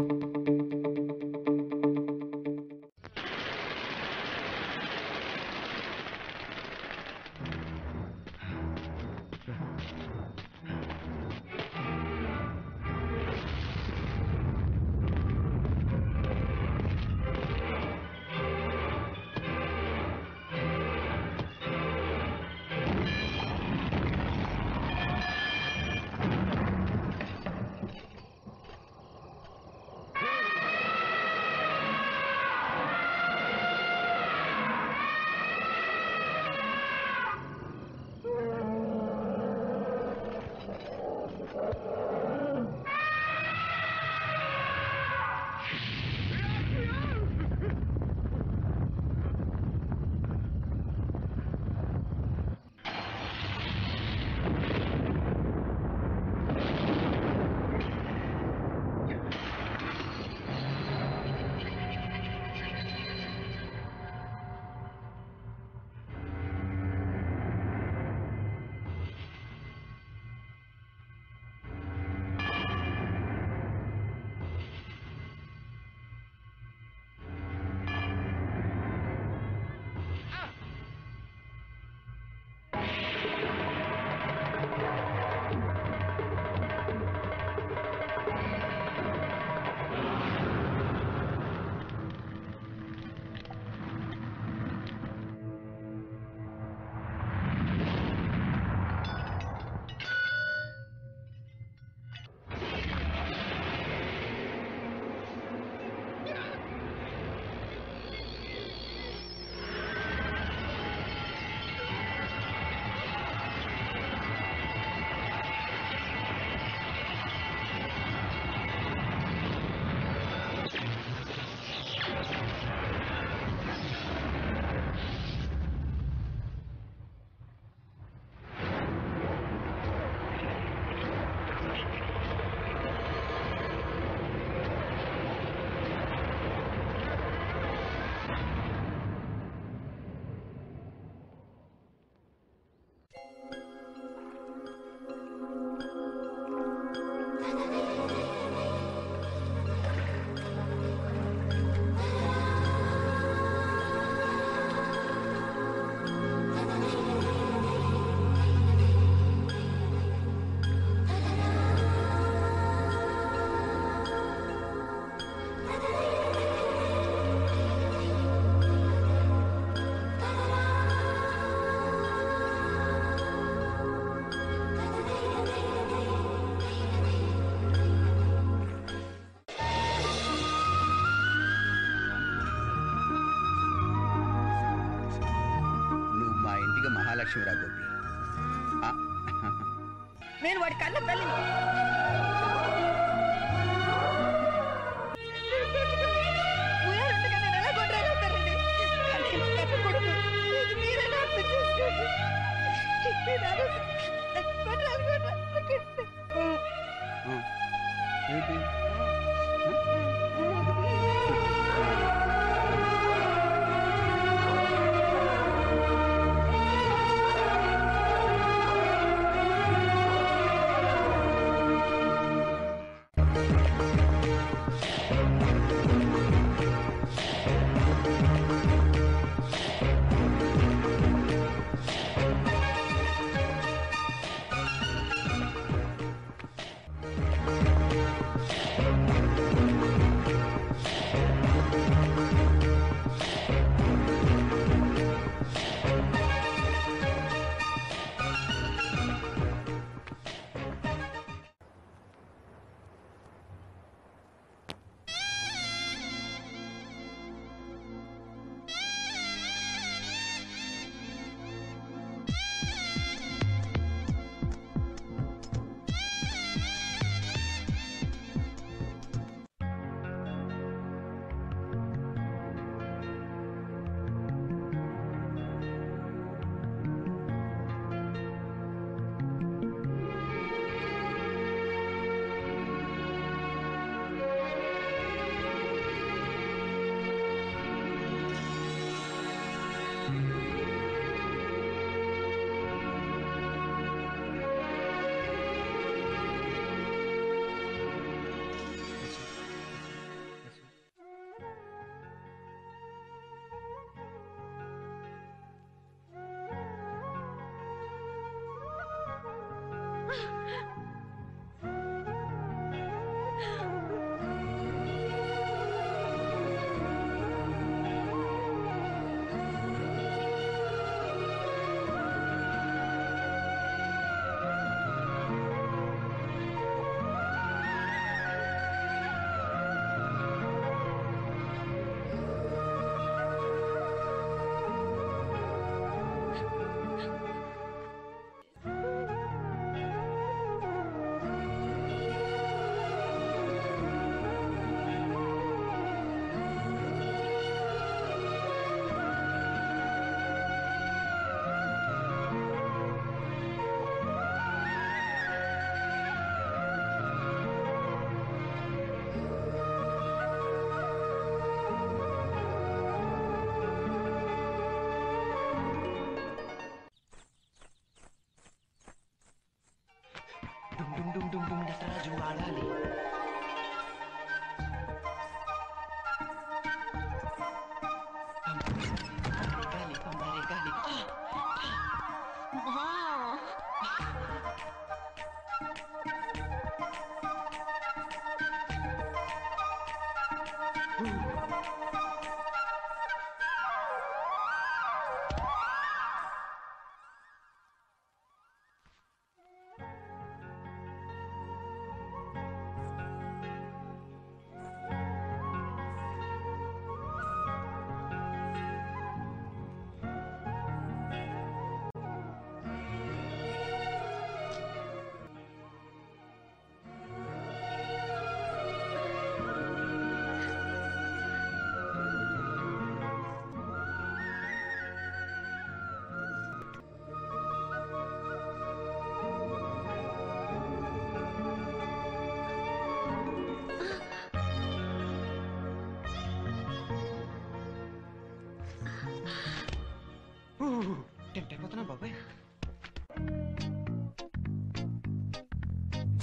Thank you మహాలక్ష్మిరా Gopi నేను వాడి కన్న తల్లిని. మీరే నేను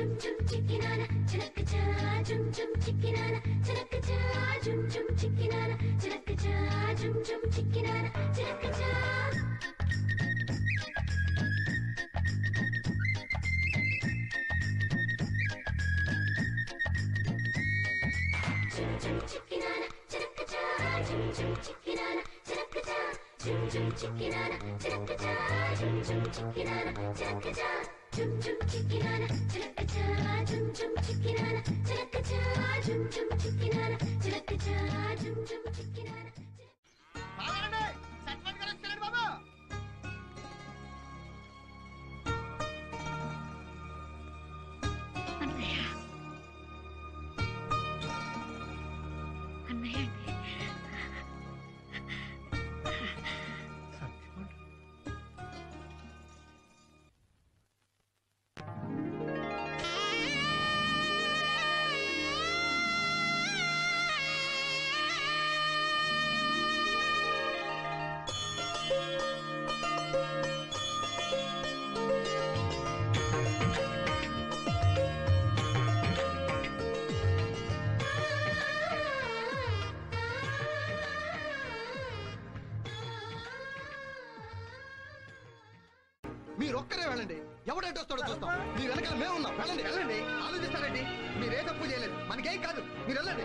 춤춤 치킨 하나 차라카차 춤춤 치킨 하나 차라카차 춤춤 치킨 하나 차라카차 춤춤 치킨 하나 차라카차 춤춤 치킨 하나 차라카차 춤춤 치킨 하나 차라카차 춤춤 치킨 하나 차라카차 춤춤 치킨 하나 차라카차 춤춤 추긴 하나 추락가자 춤춤 추긴 하나 추락가자 춤춤 추긴 하나 추락가자 춤춤 추긴 하나. దానికి ఏం కాదు. మీరు వెళ్ళండి.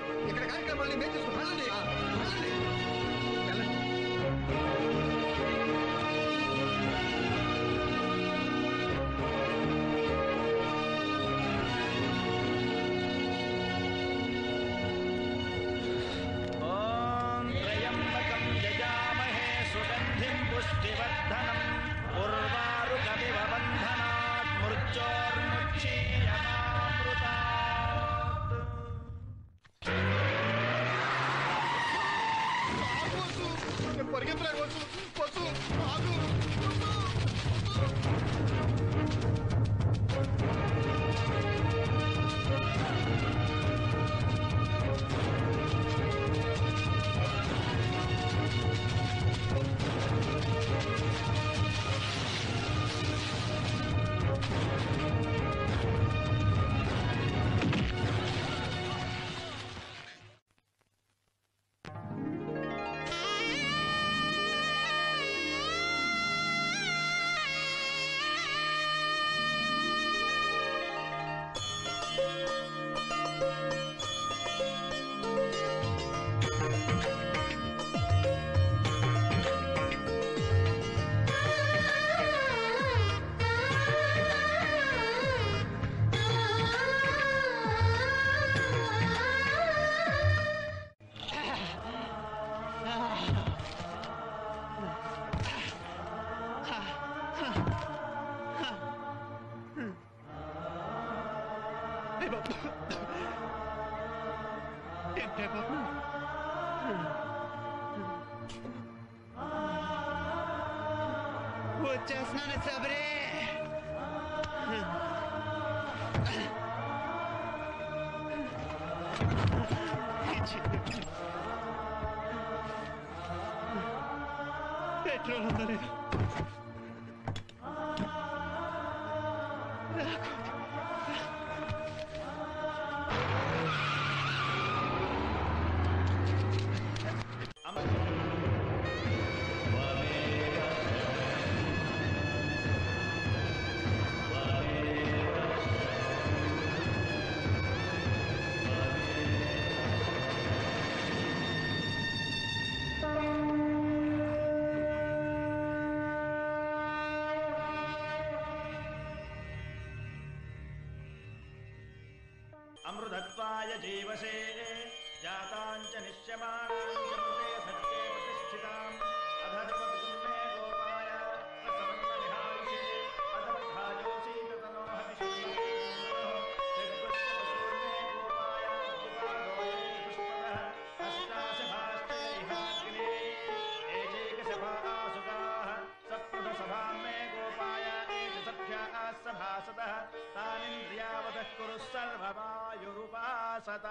పరిగెత్తలేదు వచ్చు వచ్చు ఆగు. తింటే బాబు వచ్చేస్తున్నాను శబరే పెట్రోల్ ఉందా లేదా? నాకు जीवसे जाताञ्च निश्च्यमान् మంగళాశాసన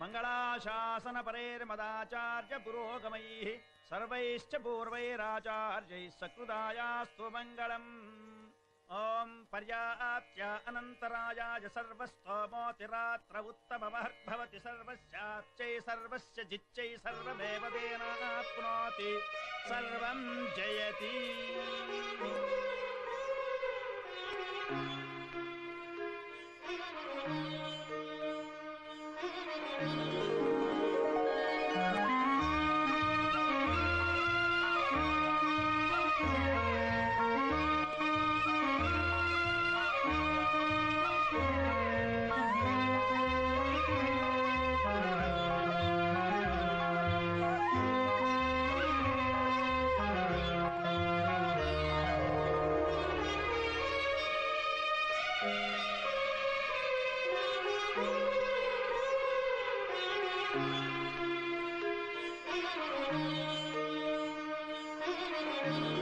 మంగళాశాసనపరైర్మదాచార్య పురోగమై సర్వైశ్చ పూర్వైరాచార్యై సకృదాయాస్తు మంగళం. ఓం పర్యాప్త్య అనంతరాయాయ సర్వస్తోమోతిరాత్ర ఉత్తమవర్భవతి సర్వస్యాప్చై సర్వస్య జిచ్చై సర్వదేవదేనాప్నోతి సర్వం జయతి. Thank you.